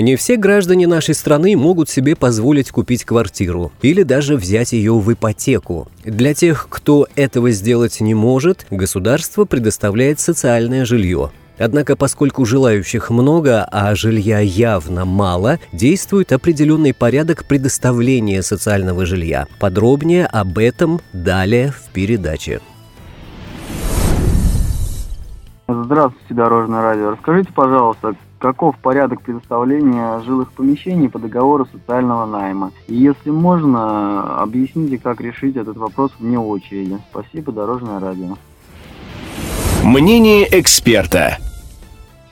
Не все граждане нашей страны могут себе позволить купить квартиру или даже взять ее в ипотеку. Для тех, кто этого сделать не может, государство предоставляет социальное жилье. Однако, поскольку желающих много, а жилья явно мало, действует определенный порядок предоставления социального жилья. Подробнее об этом далее в передаче. Здравствуйте, Дорожное радио. Расскажите, пожалуйста, каков порядок предоставления жилых помещений по договору социального найма? И если можно, объясните, как решить этот вопрос вне очереди. Спасибо, Дорожное радио. Мнение эксперта.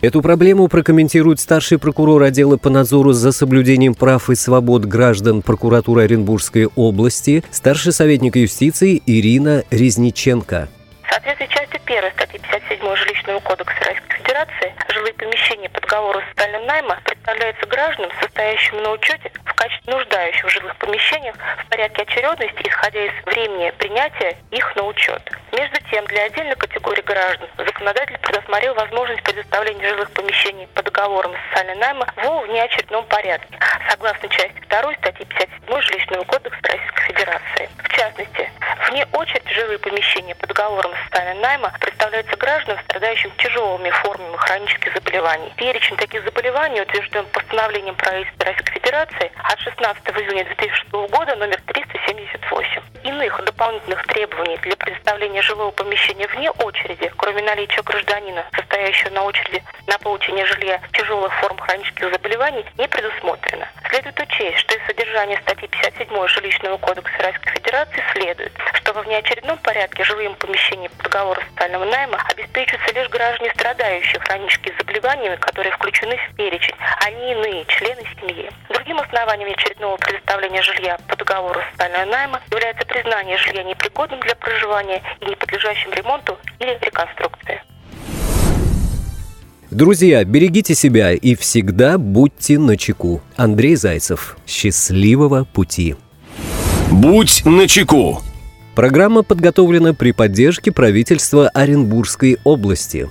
Эту проблему прокомментирует старший прокурор отдела по надзору за соблюдением прав и свобод граждан прокуратуры Оренбургской области, старший советник юстиции Ирина Резниченко. В соответствии с частью 1 статьи 57 Жилищного кодекса Российской Федерации жилые помещения по договору социального найма представляются гражданам, состоящим на учете в качестве нуждающих в жилых помещениях в порядке очередности, исходя из времени принятия их на учет. Между тем, для отдельной категории граждан законодатель предусмотрел возможность предоставления жилых помещений по договорам социального найма в внеочередном порядке, согласно части 2 статьи 57 Жилищного кодекса Российской Федерации. В частности, вне очереди жилые помещения по договорам социального найма представляются гражданам, страдающим тяжелыми формами хронических заболеваний. Перечень таких заболеваний утвержден постановлением правительства Российской Федерации от 16 июня 2006 года номер 378. Иных дополнительных требований для предоставления жилого помещения вне очереди, кроме наличия гражданина, состоящего на очереди на получение жилья тяжелых форм хронических заболеваний, не предусмотрено. Следует учесть, что из содержания статьи 57 Жилищного кодекса Российской Федерации следует, что во внеочередном порядке жилым помещением по договору социального найма обеспечиваются лишь граждане, страдающие хроническими заболеваниями, которые включены в перечень, а не иные члены семьи. Другим основанием очередного предоставления жилья по договору социального найма является признание жилья непригодным для проживания и не подлежащим ремонту или реконструкции. Друзья, берегите себя и всегда будьте начеку. Андрей Зайцев. Счастливого пути. Будь начеку. Программа подготовлена при поддержке правительства Оренбургской области.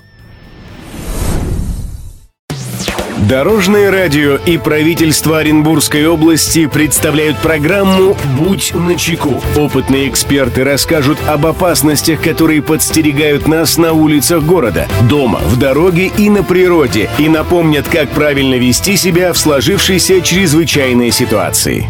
Дорожное радио и правительство Оренбургской области представляют программу «Будь начеку». Опытные эксперты расскажут об опасностях, которые подстерегают нас на улицах города, дома, в дороге и на природе, и напомнят, как правильно вести себя в сложившейся чрезвычайной ситуации.